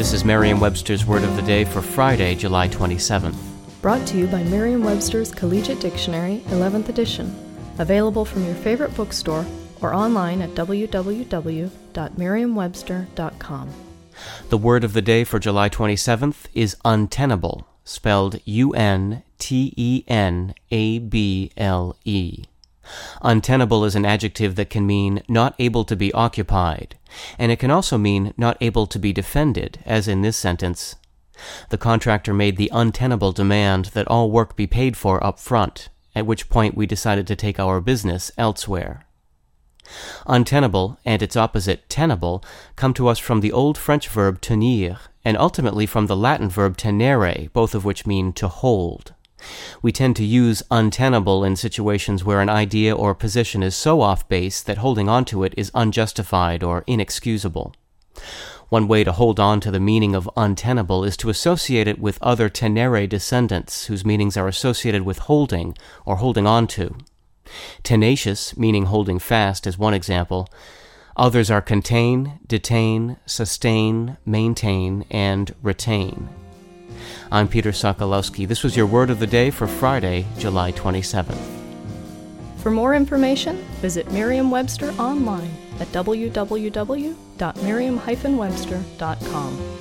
This is Merriam Webster's Word of the Day for Friday, July 27th. Brought to you by Merriam Webster's Collegiate Dictionary, 11th edition. Available from your favorite bookstore or online at www.merriam-webster.com. The word of the day for July 27th is untenable, spelled U N T E N A B L E. Untenable is an adjective that can mean not able to be occupied, and it can also mean not able to be defended, as in this sentence. The contractor made the untenable demand that all work be paid for up front, at which point we decided to take our business elsewhere. Untenable and its opposite tenable come to us from the old French verb tenir, and ultimately from the Latin verb tenere, both of which mean to hold. We tend to use untenable in situations where an idea or position is so off base that holding on to it is unjustified or inexcusable. One way to hold on to the meaning of untenable is to associate it with other tenere descendants whose meanings are associated with holding or holding on to. Tenacious, meaning holding fast, is one example. Others are contain, detain, sustain, maintain, and retain. I'm Peter Sokolowski. This was your word of the day for Friday, July 27th. For more information, visit Merriam-Webster online at www.merriam-webster.com.